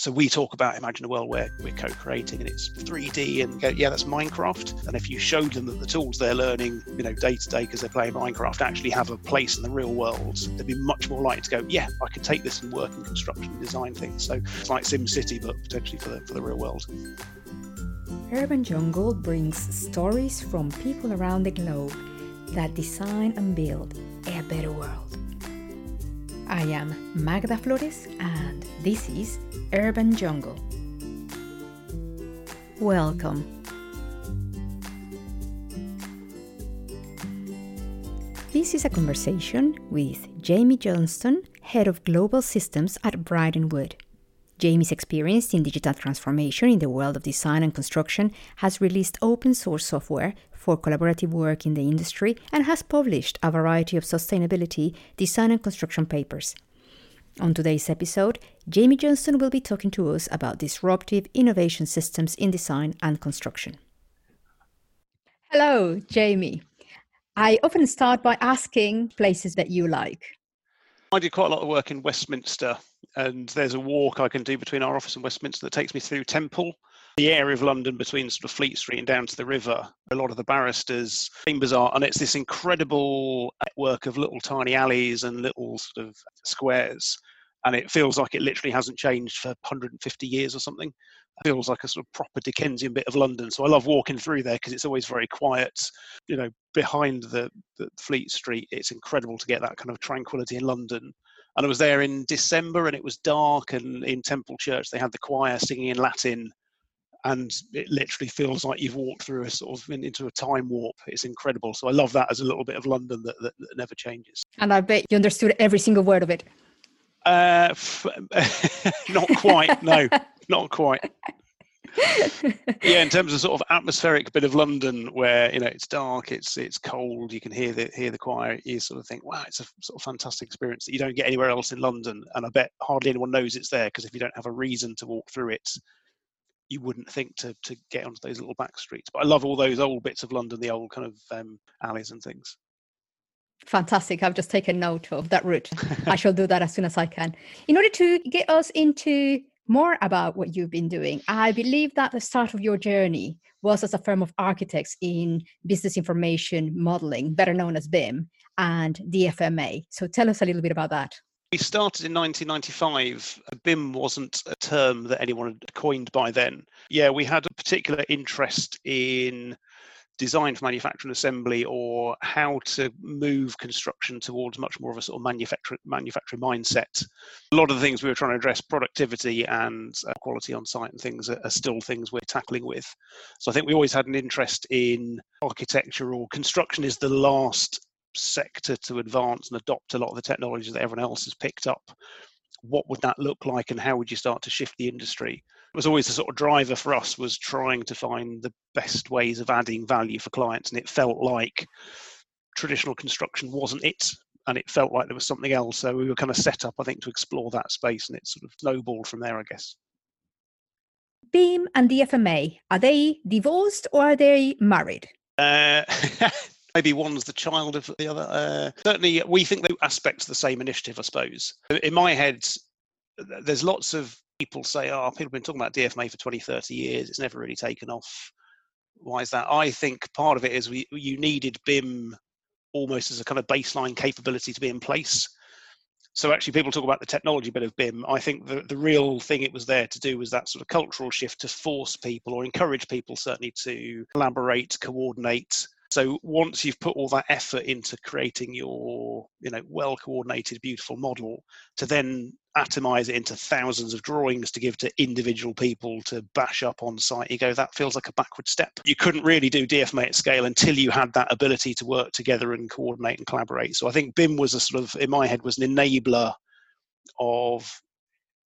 So we talk about imagine a world where we're co-creating and it's 3D and go, yeah, that's Minecraft. And if you showed them that the tools they're learning, you know, day to day because they're playing Minecraft actually have a place in the real world, they'd be much more likely to go, yeah, I can take this and work in construction and design things. So it's like SimCity, but potentially for the, for the real world. Urban Jungle brings stories from people around the globe that design and build a better world. I am Magda Flores, and this is Urban Jungle. Welcome. This is a conversation with Jaimie Johnston, Head of Global Systems at Bryden Wood. Jaimie's experience in digital transformation in the world of design and construction has released open source software for collaborative work in the industry and has published a variety of sustainability, design, and construction papers. On today's episode, Jaimie Johnston will be talking to us about disruptive innovation systems in design and construction. Hello, Jaimie. I often start by asking places that you like. I do quite a lot of work in Westminster, and there's a walk I can do between our office and Westminster that takes me through Temple, the area of London between sort of Fleet Street and down to the river. A lot of the barristers, chambers are, and it's this incredible network of little tiny alleys and little sort of squares. And it feels like it literally hasn't changed for 150 years or something. It feels like a sort of proper Dickensian bit of London. So I love walking through there because it's always very quiet. You know, behind the, the Fleet Street, it's incredible to get that kind of tranquility in London and I was there in December and it was dark and in Temple Church they had the choir singing in Latin and it literally feels like you've walked through a sort of into a time warp. It's incredible. So I love that as a little bit of London that, that, that never changes. And I bet you understood every single word of it. Uh, f- not quite. no, not quite. Yeah, in terms of sort of atmospheric bit of London where you know it's dark, it's it's cold, you can hear the hear the choir, you sort of think, wow, it's a sort of fantastic experience that you don't get anywhere else in London. And I bet hardly anyone knows it's there because if you don't have a reason to walk through it, you wouldn't think to to get onto those little back streets. But I love all those old bits of London, the old kind of um, alleys and things. Fantastic. I've just taken note of that route. I shall do that as soon as I can. In order to get us into more about what you've been doing, I believe that the start of your journey was as a firm of architects in business information modeling, better known as BIM, and DFMA. So tell us a little bit about that. We started in 1995. BIM wasn't a term that anyone had coined by then. Yeah, we had a particular interest in design for manufacturing assembly or how to move construction towards much more of a sort of manufacturing manufacturing mindset. A lot of the things we were trying to address, productivity and uh, quality on site and things, are, are, still things we're tackling with. So I think we always had an interest in architecture or construction is the last sector to advance and adopt a lot of the technologies that everyone else has picked up, what would that look like and how would you start to shift the industry? It was always the sort of driver for us was trying to find the best ways of adding value for clients. And it felt like traditional construction wasn't it. And it felt like there was something else. So we were kind of set up, I think, to explore that space and it sort of snowballed from there, I guess. BIM and DFMA, are they divorced or are they married? Uh, maybe one's the child of the other. Uh, certainly, we think the aspects of the same initiative, I suppose. In my head, there's lots of people say, oh, people have been talking about DFMA for 20, 30 years. It's never really taken off. Why is that? I think part of it is we you needed BIM almost as a kind of baseline capability to be in place. So actually, people talk about the technology bit of BIM. I think the, the real thing it was there to do was that sort of cultural shift to force people or encourage people certainly to collaborate, coordinate, so once you've put all that effort into creating your, you know, well coordinated, beautiful model, to then atomize it into thousands of drawings to give to individual people to bash up on site, you go, that feels like a backward step. You couldn't really do DFMA at scale until you had that ability to work together and coordinate and collaborate. So I think BIM was a sort of, in my head, was an enabler of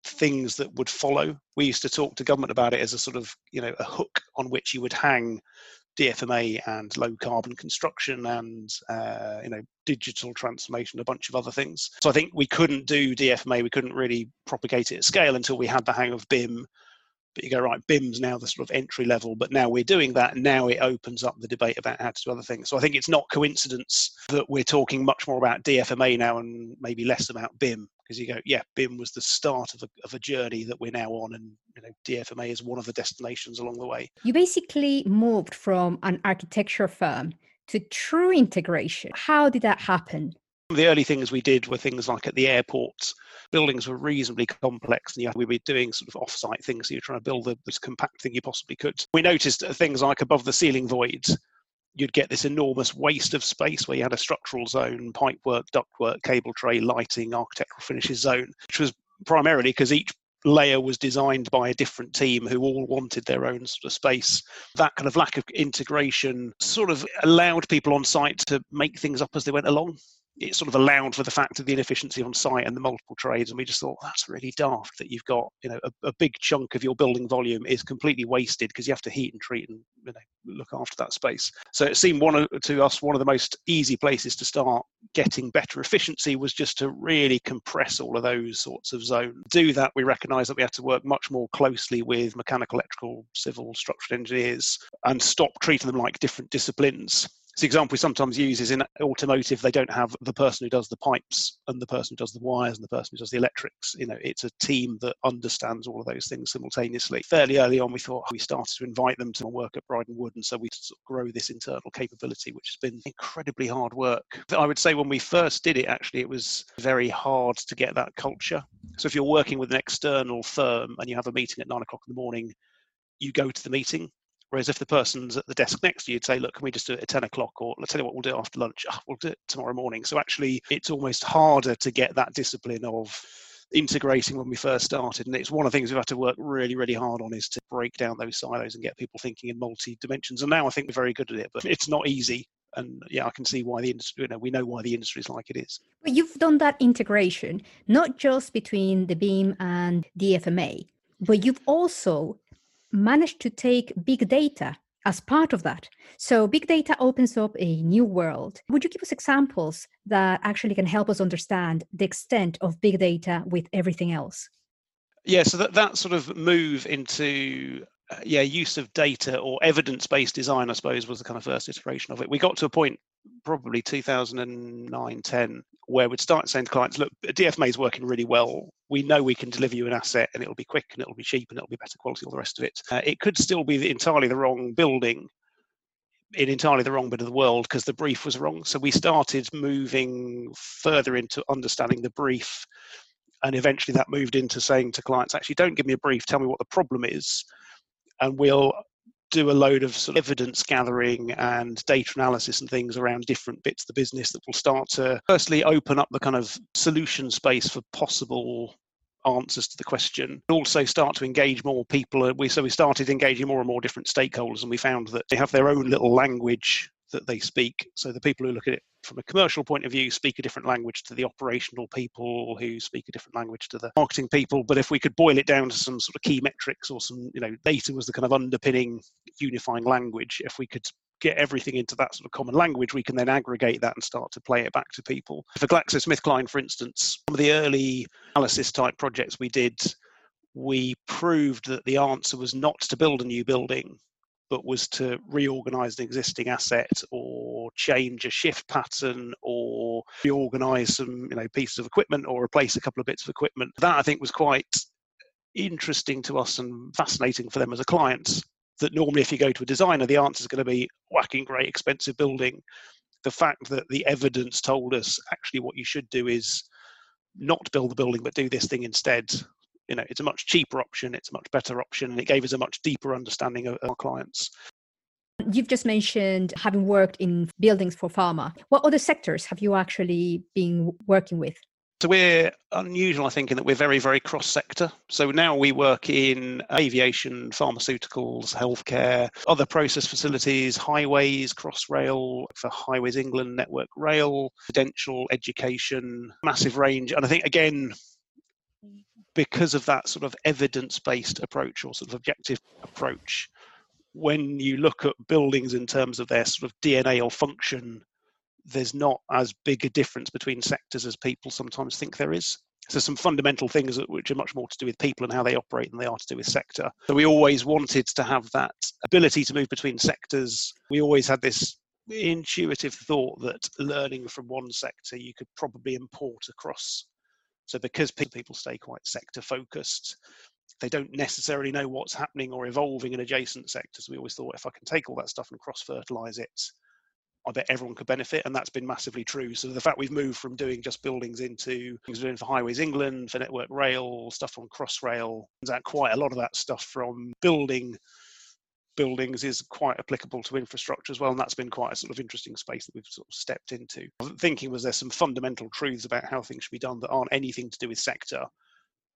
things that would follow. We used to talk to government about it as a sort of, you know, a hook on which you would hang DFMA and low carbon construction and uh, you know digital transformation, a bunch of other things. So I think we couldn't do DFMA, we couldn't really propagate it at scale until we had the hang of BIM. but you go right bim's now the sort of entry level but now we're doing that now it opens up the debate about how to do other things so i think it's not coincidence that we're talking much more about dfma now and maybe less about bim because you go yeah bim was the start of a, of a journey that we're now on and you know dfma is one of the destinations along the way. You basically moved from an architecture firm to true integration. How did that happen? The early things we did were things like at the airports buildings were reasonably complex and you, we were doing sort of off-site things so you're trying to build the most compact thing you possibly could. We noticed uh, things like above the ceiling voids you'd get this enormous waste of space where you had a structural zone pipework ductwork cable tray lighting architectural finishes zone which was primarily because each layer was designed by a different team who all wanted their own sort of space. That kind of lack of integration sort of allowed people on site to make things up as they went along it sort of allowed for the fact of the inefficiency on site and the multiple trades and we just thought that's really daft that you've got you know a, a big chunk of your building volume is completely wasted because you have to heat and treat and you know look after that space. So it seemed one of, to us one of the most easy places to start getting better efficiency was just to really compress all of those sorts of zones. Do that we recognized that we had to work much more closely with mechanical electrical civil structural engineers and stop treating them like different disciplines the example we sometimes use is in automotive, they don't have the person who does the pipes and the person who does the wires and the person who does the electrics. You know, it's a team that understands all of those things simultaneously. Fairly early on, we thought we started to invite them to work at Bryden Wood, and so we sort of grow this internal capability, which has been incredibly hard work. I would say when we first did it, actually, it was very hard to get that culture. So if you're working with an external firm and you have a meeting at nine o'clock in the morning, you go to the meeting Whereas if the person's at the desk next to you, you'd say, look, can we just do it at 10 o'clock? Or let's tell you what, we'll do it after lunch. Oh, we'll do it tomorrow morning. So actually, it's almost harder to get that discipline of integrating when we first started. And it's one of the things we've had to work really, really hard on is to break down those silos and get people thinking in multi dimensions. And now I think we're very good at it, but it's not easy. And yeah, I can see why the industry, you know, we know why the industry is like it is. But you've done that integration, not just between the BIM and DFMA, but you've also managed to take big data as part of that. So, big data opens up a new world. Would you give us examples that actually can help us understand the extent of big data with everything else? Yeah, so that, that sort of move into uh, yeah use of data or evidence-based design, I suppose, was the kind of first iteration of it. We got to a point probably 2009 10 where we'd start saying to clients look dfma is working really well. We know we can deliver you an asset and it'll be quick and it'll be cheap and it'll be better quality all the rest of it. Uh, it could still be entirely the wrong building in entirely the wrong bit of the world because the brief was wrong. So we started moving further into understanding the brief and eventually that moved into saying to clients actually don't give me a brief. Tell me what the problem is and we'll do a load of sort of evidence gathering and data analysis and things around different bits of the business that will start to firstly open up the kind of solution space for possible answers to the question and also start to engage more people uh, we so we started engaging more and more different stakeholders and we found that they have their own little language that they speak. So the people who look at it from a commercial point of view speak a different language to the operational people who speak a different language to the marketing people. But if we could boil it down to some sort of key metrics or some, you know, data was the kind of underpinning unifying language. If we could get everything into that sort of common language, we can then aggregate that and start to play it back to people. For GlaxoSmithKline, for instance, some of the early analysis type projects we did, we proved that the answer was not to build a new building, but was to reorganize an existing asset or change a shift pattern or reorganize some you know pieces of equipment or replace a couple of bits of equipment. That i think was quite interesting to us and fascinating for them as a client that normally if you go to a designer the answer is going to be whacking great expensive building. The fact that the evidence told us actually what you should do is not build the building but do this thing instead you know it's a much cheaper option it's a much better option and it gave us a much deeper understanding of our clients You've just mentioned having worked in buildings for pharma. What other sectors have you actually been working with? So we're unusual, I think, in that we're very, very cross-sector. So now we work in aviation, pharmaceuticals, healthcare, other process facilities, highways, Crossrail for Highways England, Network Rail, residential, education, massive range. And I think again, because of that sort of evidence based approach or sort of objective approach, when you look at buildings in terms of their sort of DNA or function, there's not as big a difference between sectors as people sometimes think there is. So some fundamental things which are much more to do with people and how they operate than they are to do with sector. So we always wanted to have that ability to move between sectors. We always had this intuitive thought that learning from one sector you could probably import across. So because people stay quite sector focused, they don't necessarily know what's happening or evolving in adjacent sectors. We always thought if I can take all that stuff and cross fertilize it, I bet everyone could benefit, and that's been massively true. So the fact we've moved from doing just buildings into things we're doing for Highways England, for Network Rail, stuff on Crossrail, that quite a lot of that stuff from building buildings is quite applicable to infrastructure as well, and that's been quite a sort of interesting space that we've sort of stepped into. Thinking was there some fundamental truths about how things should be done that aren't anything to do with sector,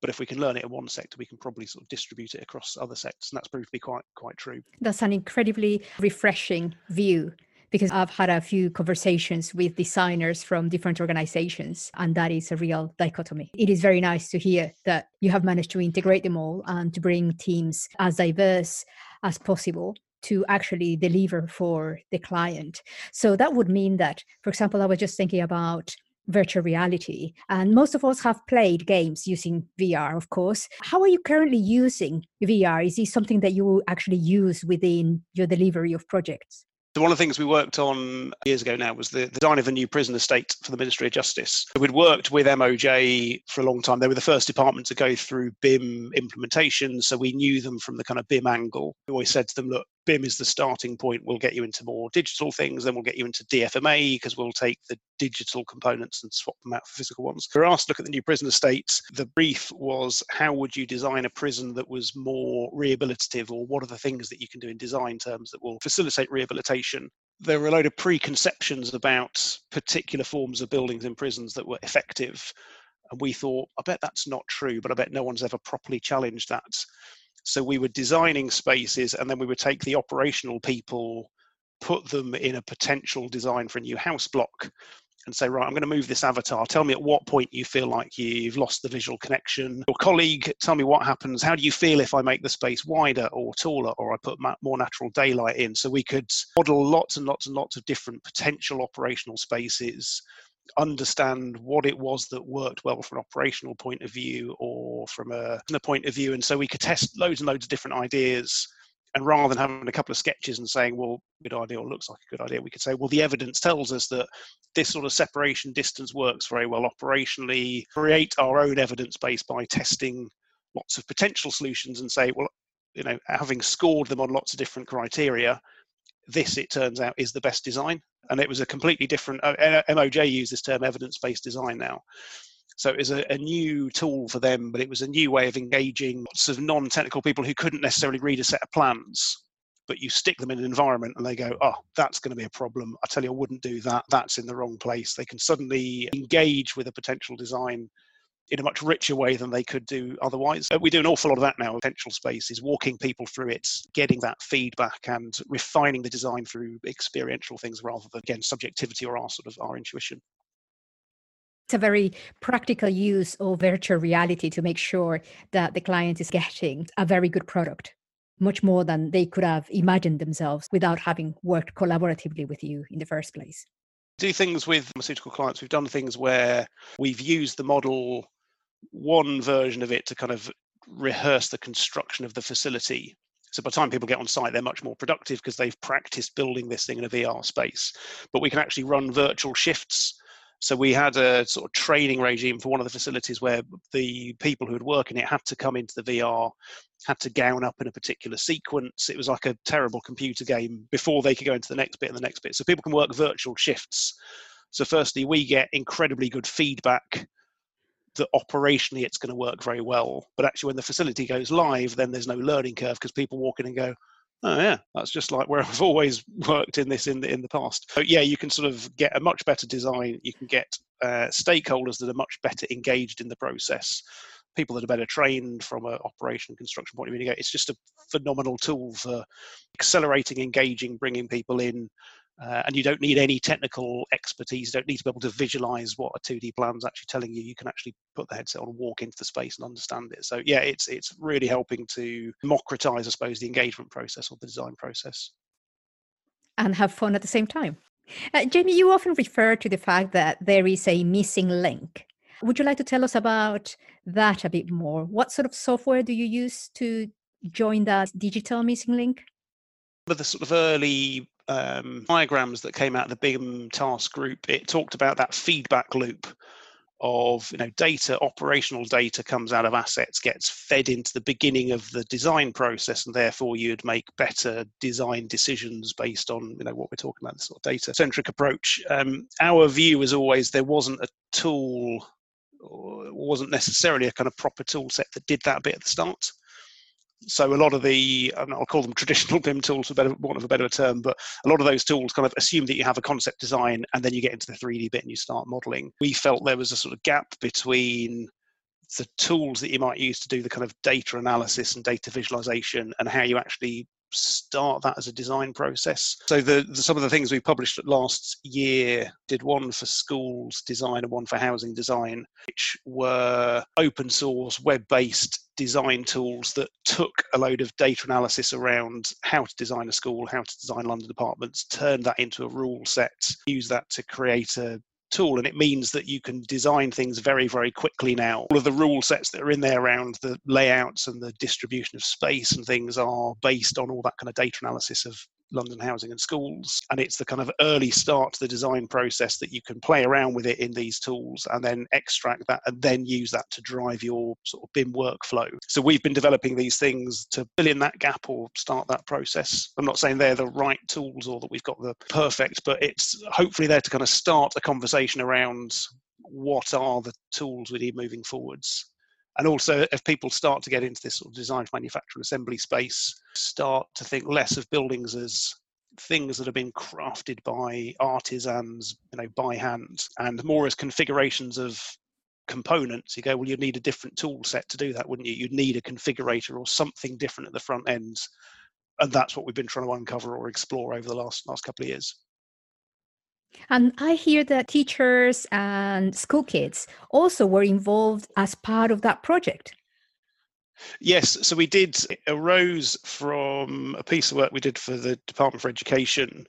but if we can learn it in one sector, we can probably sort of distribute it across other sectors, and that's proved to be quite quite true. That's an incredibly refreshing view because I've had a few conversations with designers from different organizations, and that is a real dichotomy. It is very nice to hear that you have managed to integrate them all and to bring teams as diverse as possible to actually deliver for the client. So that would mean that, for example, I was just thinking about virtual reality. And most of us have played games using VR, of course. How are you currently using VR? Is this something that you actually use within your delivery of projects? So one of the things we worked on years ago now was the, the design of a new prison estate for the Ministry of Justice. We'd worked with MOJ for a long time. They were the first department to go through BIM implementation, so we knew them from the kind of BIM angle. We always said to them, look, BIM is the starting point. We'll get you into more digital things, then we'll get you into DFMA because we'll take the digital components and swap them out for physical ones. We were asked to look at the new prison estates. The brief was how would you design a prison that was more rehabilitative, or what are the things that you can do in design terms that will facilitate rehabilitation? There were a load of preconceptions about particular forms of buildings in prisons that were effective. And we thought, I bet that's not true, but I bet no one's ever properly challenged that. So we were designing spaces and then we would take the operational people, put them in a potential design for a new house block and say, right, I'm going to move this avatar. Tell me at what point you feel like you've lost the visual connection. Your colleague, tell me what happens. How do you feel if I make the space wider or taller or I put more natural daylight in? So we could model lots and lots and lots of different potential operational spaces understand what it was that worked well from an operational point of view or from a, a point of view. And so we could test loads and loads of different ideas. And rather than having a couple of sketches and saying, well, good idea or looks like a good idea, we could say, well, the evidence tells us that this sort of separation distance works very well operationally. Create our own evidence base by testing lots of potential solutions and say, well, you know, having scored them on lots of different criteria, this, it turns out, is the best design. And it was a completely different, uh, MOJ used this term evidence based design now. So it was a, a, new tool for them, but it was a new way of engaging lots of non technical people who couldn't necessarily read a set of plans. But you stick them in an environment and they go, oh, that's going to be a problem. I tell you, I wouldn't do that. That's in the wrong place. They can suddenly engage with a potential design in a much richer way than they could do otherwise. Uh, we do an awful lot of that now. Potential space is walking people through it, getting that feedback, and refining the design through experiential things rather than again subjectivity or our sort of our intuition. It's a very practical use of virtual reality to make sure that the client is getting a very good product much more than they could have imagined themselves without having worked collaboratively with you in the first place do things with pharmaceutical clients. We've done things where we've used the model one version of it to kind of rehearse the construction of the facility. So by the time people get on site, they're much more productive because they've practiced building this thing in a VR space. But we can actually run virtual shifts. So we had a sort of training regime for one of the facilities where the people who would work in it had to come into the VR, had to gown up in a particular sequence. It was like a terrible computer game before they could go into the next bit and the next bit. So people can work virtual shifts. So firstly, we get incredibly good feedback that operationally it's going to work very well. But actually, when the facility goes live, then there's no learning curve because people walk in and go, "Oh yeah, that's just like where I've always worked in this in the in the past." So yeah, you can sort of get a much better design. You can get uh, stakeholders that are much better engaged in the process. People that are better trained from an operation construction point of view. It's just a phenomenal tool for accelerating, engaging, bringing people in, uh, and you don't need any technical expertise. You don't need to be able to visualize what a 2D plan is actually telling you. You can actually put the headset on and walk into the space and understand it. So yeah, it's it's really helping to democratize, I suppose, the engagement process or the design process. And have fun at the same time. Uh, Jaimie, you often refer to the fact that there is a missing link Would you like to tell us about that a bit more? What sort of software do you use to join that digital missing link? With the sort of early um, diagrams that came out of the BIM task group, it talked about that feedback loop of you know data operational data comes out of assets gets fed into the beginning of the design process and therefore you'd make better design decisions based on you know what we're talking about the sort of data centric approach. Um, our view was always there wasn't a tool or wasn't necessarily a kind of proper tool set that did that bit at the start so a lot of the um, I'll call them traditional BIM tools for better want of a better term, but a lot of those tools kind of assume that you have a concept design and then you get into the 3D bit and you start modeling. We felt there was a sort of gap between the tools that you might use to do the kind of data analysis and data visualization and how you actually start that as a design process. So the, the, some of the things we published last year did one for schools design and one for housing design, which were open source, web based design tools that took a load of data analysis around how to design a school, how to design London apartments, turned that into a rule set, use that to create a tool and it means that you can design things very very quickly now. All of the rule sets that are in there around the layouts and the distribution of space and things are based on all that kind of data analysis of London Housing and Schools. And it's the kind of early start to the design process that you can play around with it in these tools and then extract that and then use that to drive your sort of BIM workflow. So we've been developing these things to fill in that gap or start that process. I'm not saying they're the right tools or that we've got the perfect, but it's hopefully there to kind of start a conversation around what are the tools we need moving forwards and also if people start to get into this sort of design manufacture and assembly space start to think less of buildings as things that have been crafted by artisans you know by hand and more as configurations of components. You go well you'd need a different tool set to do that wouldn't you? You'd need a configurator or something different at the front end. And that's what we've been trying to uncover or explore over the last last couple of years and I hear that teachers and school kids also were involved as part of that project. Yes, so we did, arose from a piece of work we did for the Department for Education.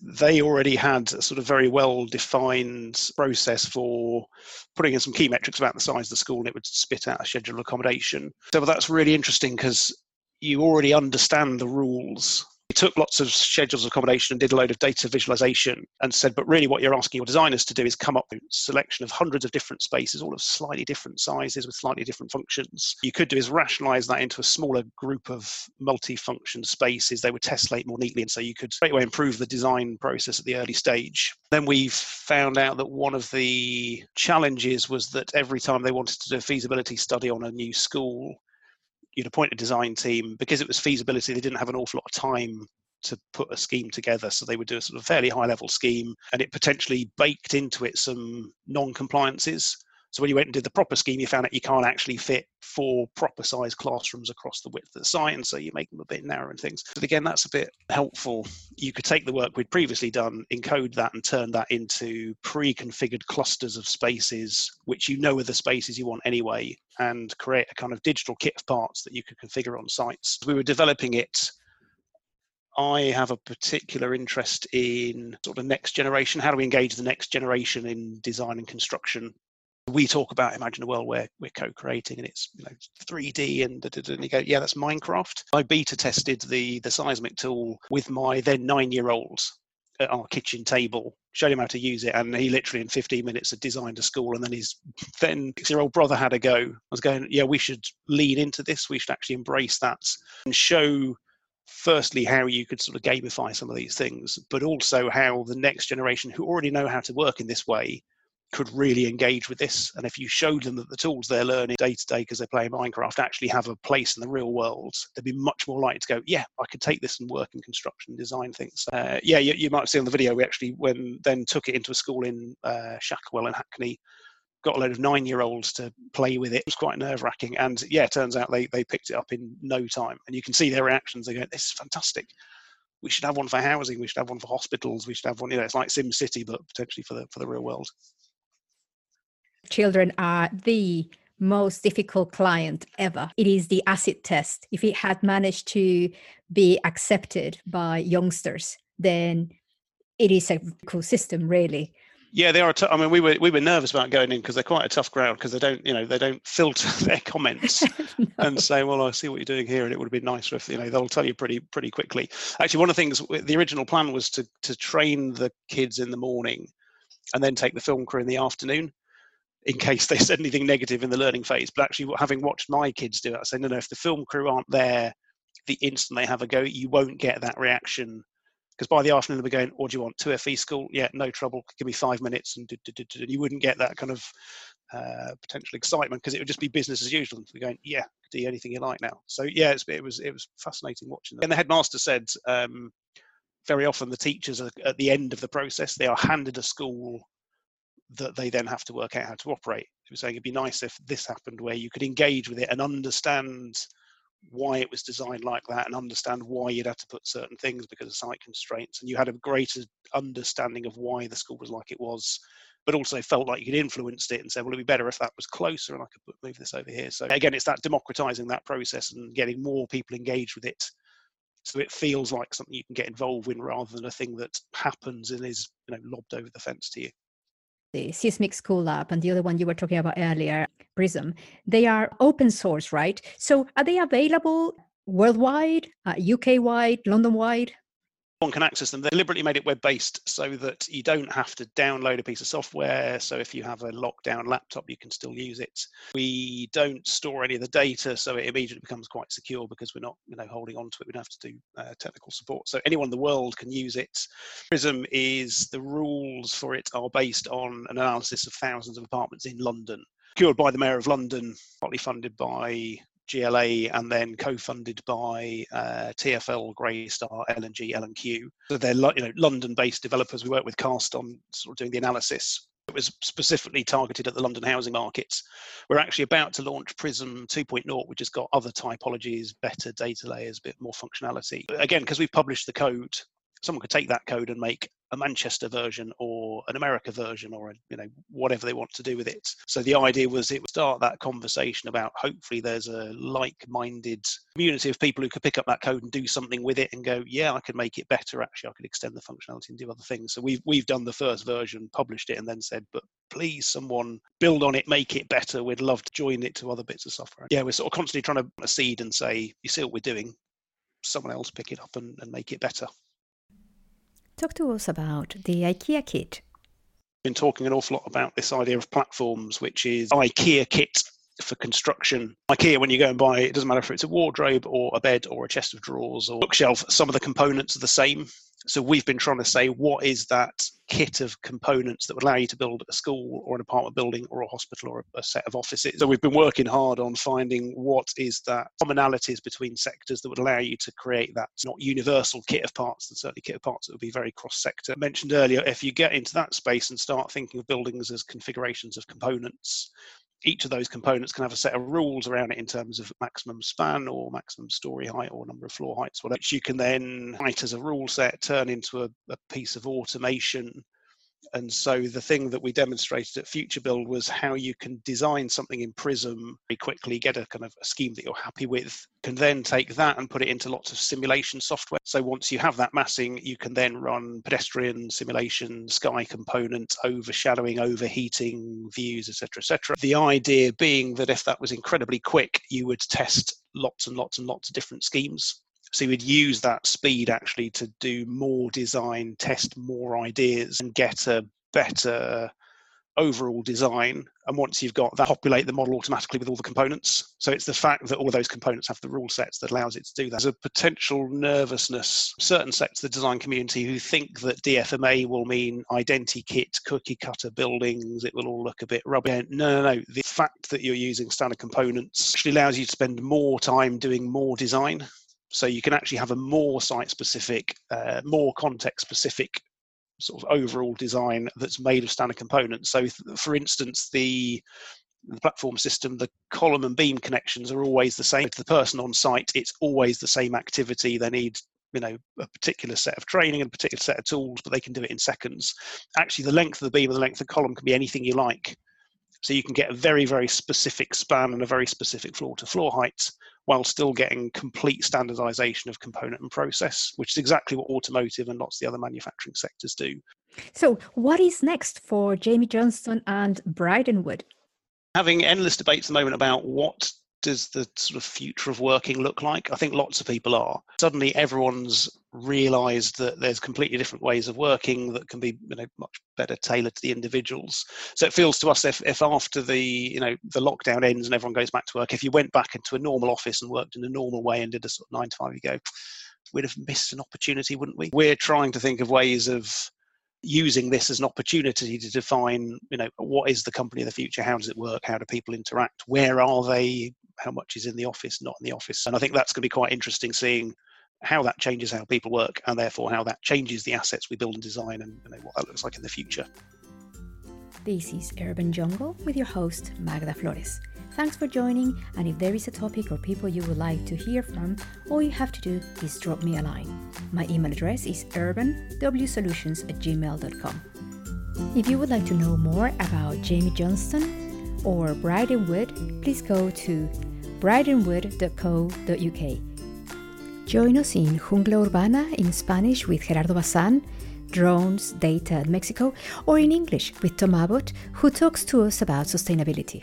They already had a sort of very well defined process for putting in some key metrics about the size of the school and it would spit out a schedule of accommodation. So that's really interesting because you already understand the rules took lots of schedules of accommodation and did a load of data visualization and said, but really what you're asking your designers to do is come up with a selection of hundreds of different spaces, all of slightly different sizes with slightly different functions. You could do is rationalize that into a smaller group of multi-function spaces. They would tessellate more neatly. And so you could straight away improve the design process at the early stage. Then we found out that one of the challenges was that every time they wanted to do a feasibility study on a new school, you'd appoint a design team because it was feasibility. They didn't have an awful lot of time to put a scheme together, so they would do a sort of fairly high level scheme, and it potentially baked into it some non-compliances. So when you went and did the proper scheme, you found out you can't actually fit four proper sized classrooms across the width of the site, and so you make them a bit narrower and things. But again, that's a bit helpful. You could take the work we'd previously done, encode that, and turn that into pre-configured clusters of spaces, which you know are the spaces you want anyway, and create a kind of digital kit of parts that you could configure on sites. We were developing it I have a particular interest in sort of next generation. How do we engage the next generation in design and construction? We talk about imagine a world where we're co-creating and it's you know 3D and, and you go yeah that's Minecraft. I beta tested the the seismic tool with my then nine year old at our kitchen table, showed him how to use it, and he literally in 15 minutes had designed a school. And then his then six year old brother had a go. I was going yeah we should lean into this. We should actually embrace that and show firstly how you could sort of gamify some of these things but also how the next generation who already know how to work in this way could really engage with this. And if you showed them that the tools they're learning day to day because they're playing Minecraft actually have a place in the real world, they'd be much more likely to go, yeah, I could take this and work in construction design things. Uh, yeah, you, you, might see on the video, we actually when then took it into a school in uh, Shacklewell and Hackney, got a load of nine year olds to play with it. It was quite nerve wracking. And yeah, it turns out they, they picked it up in no time. And you can see their reactions. They go, this is fantastic we should have one for housing, we should have one for hospitals, we should have one, you know, it's like Sim City, but potentially for the for the real world children are the most difficult client ever. It is the acid test. If it had managed to be accepted by youngsters, then it is a cool system, really. Yeah, they are. T- I mean, we were we were nervous about going in because they're quite a tough crowd because they don't, you know, they don't filter their comments no. and say, "Well, I see what you're doing here," and it would have been nicer if you know they'll tell you pretty pretty quickly. Actually, one of the things the original plan was to to train the kids in the morning, and then take the film crew in the afternoon, in case they said anything negative in the learning phase. But actually, having watched my kids do it, I said, "No, no, if the film crew aren't there." The instant they have a go, you won't get that reaction because by the afternoon they'll be going, "What do you want? Two FE school? Yeah, no trouble. Give me five minutes," and you wouldn't get that kind of uh, potential excitement because it would just be business as usual. And they're going, "Yeah, do anything you like now." So yeah, it was it was fascinating watching them. And the headmaster said um, very often the teachers are at the end of the process they are handed a school that they then have to work out how to operate. He was saying it'd be nice if this happened where you could engage with it and understand why it was designed like that and understand why you'd have to put certain things because of site constraints and you had a greater understanding of why the school was like it was but also felt like you could influence it and say well it'd be better if that was closer and i could move this over here so again it's that democratizing that process and getting more people engaged with it so it feels like something you can get involved in rather than a thing that happens and is you know lobbed over the fence to you the Seismic School Lab and the other one you were talking about earlier, Prism, they are open source, right? So are they available worldwide, uh, UK wide, London wide? One can access them. They deliberately made it web based so that you don't have to download a piece of software. So if you have a lockdown laptop, you can still use it. We don't store any of the data, so it immediately becomes quite secure because we're not, you know, holding on to it. We don't have to do uh, technical support. So anyone in the world can use it. Prism is the rules for it are based on an analysis of thousands of apartments in London, secured by the Mayor of London, partly funded by GLA and then co-funded by uh, TFL, Greystar, L&G, L&Q. So they're you know London-based developers. We work with Cast on sort of doing the analysis. It was specifically targeted at the London housing markets. We're actually about to launch Prism 2.0, which has got other typologies, better data layers, a bit more functionality. Again, because we've published the code, someone could take that code and make a Manchester version or an America version or a, you know whatever they want to do with it. So the idea was it would start that conversation about hopefully there's a like-minded community of people who could pick up that code and do something with it and go, yeah, I could make it better. Actually, I could extend the functionality and do other things. So we've we've done the first version, published it, and then said, but please someone build on it, make it better. We'd love to join it to other bits of software. Yeah, we're sort of constantly trying to seed and say, you see what we're doing, someone else pick it up and, and make it better. Talk to us about the IKEA kit. Been talking an awful lot about this idea of platforms, which is IKEA kit for construction. IKEA, when you go and buy it, doesn't matter if it's a wardrobe or a bed or a chest of drawers or bookshelf, some of the components are the same. So we've been trying to say what is that kit of components that would allow you to build a school or an apartment building or a hospital or a, set of offices. So we've been working hard on finding what is that commonalities between sectors that would allow you to create that not universal kit of parts and certainly kit of parts that would be very cross-sector. I mentioned earlier, if you get into that space and start thinking of buildings as configurations of components, each of those components can have a set of rules around it in terms of maximum span or maximum story height or number of floor heights, which you can then write as a rule set, turn into a, a piece of automation and so the thing that we demonstrated at Future Build was how you can design something in Prism very quickly, get a kind of a scheme that you're happy with, can then take that and put it into lots of simulation software. So once you have that massing, you can then run pedestrian simulation, sky components, overshadowing, overheating views, etc., etc. The idea being that if that was incredibly quick, you would test lots and lots and lots of different schemes so you would use that speed actually to do more design, test more ideas, and get a better overall design. And once you've got that, populate the model automatically with all the components. So it's the fact that all those components have the rule sets that allows it to do that. There's a potential nervousness, certain sectors of the design community who think that DFMA will mean identikit, cookie cutter buildings, it will all look a bit rubby. No, no, no. The fact that you're using standard components actually allows you to spend more time doing more design so you can actually have a more site specific, uh, more context specific sort of overall design that's made of standard components. So, th- for instance, the the platform system, the column and beam connections are always the same. To the person on site, it's always the same activity. They need you know a particular set of training and a particular set of tools, but they can do it in seconds. Actually, the length of the beam and the length of the column can be anything you like. So you can get a very, very specific span and a very specific floor to floor height while still getting complete standardization of component and process, which is exactly what automotive and lots of the other manufacturing sectors do. So, what is next for Jaimie Johnston and Bryden Wood? Having endless debates at the moment about what does the sort of future of working look like? I think lots of people are. Suddenly, everyone's realised that there's completely different ways of working that can be, you know, much better tailored to the individuals. So it feels to us if, if after the, you know, the lockdown ends and everyone goes back to work, if you went back into a normal office and worked in a normal way and did a sort of nine to five, you go, we'd have missed an opportunity, wouldn't we? We're trying to think of ways of using this as an opportunity to define you know what is the company of the future how does it work how do people interact where are they how much is in the office not in the office and i think that's going to be quite interesting seeing how that changes how people work and therefore how that changes the assets we build and design and you know, what that looks like in the future this is urban jungle with your host magda flores Thanks for joining, and if there is a topic or people you would like to hear from, all you have to do is drop me a line. My email address is urbanwsolutions at gmail.com. If you would like to know more about Jaimie Johnston or Bryden Wood, please go to brydenwood.co.uk. Join us in Jungla Urbana in Spanish with Gerardo Bazan, Drones, Data, and Mexico, or in English with Tom Abbott, who talks to us about sustainability.